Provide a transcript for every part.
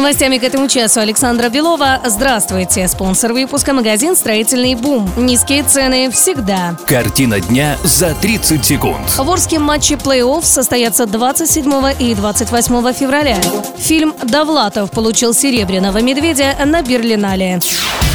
Новостями к этому часу Александра Белова. Здравствуйте. Спонсор выпуска магазин «Строительный бум». Низкие цены всегда. Картина дня за 30 секунд. В Орском матче плей-офф состоятся 27 и 28 февраля. Фильм «Довлатов» получил «Серебряного медведя» на Берлинале.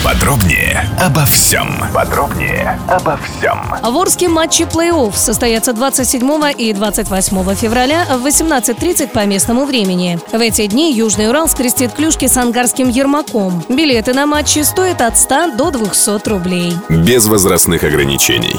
Подробнее обо всем. Подробнее обо всем. В Орском матче плей-офф состоятся 27 и 28 февраля в 18.30 по местному времени. В эти дни Южный Урал скрестит клюшки с ангарским Ермаком. Билеты на матчи стоят от 100 до 200 рублей. Без возрастных ограничений.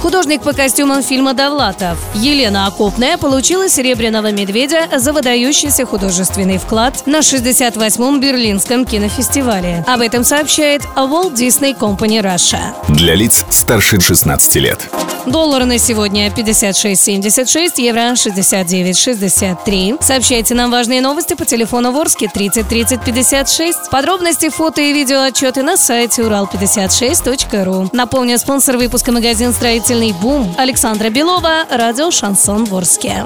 Художник по костюмам фильма «Довлатов» Елена Окопная получила «Серебряного медведя» за выдающийся художественный вклад на 68-м Берлинском кинофестивале. Об этом сообщает Walt Disney Company Russia. Для лиц старше 16 лет. Доллар на сегодня 56.76, евро 69.63. Сообщайте нам важные новости по телефону Ворске 30 30 56. Подробности, фото и видео отчеты на сайте урал56.ру. Напомню, спонсор выпуска магазин «Строительный бум» Александра Белова, радио «Шансон Ворске».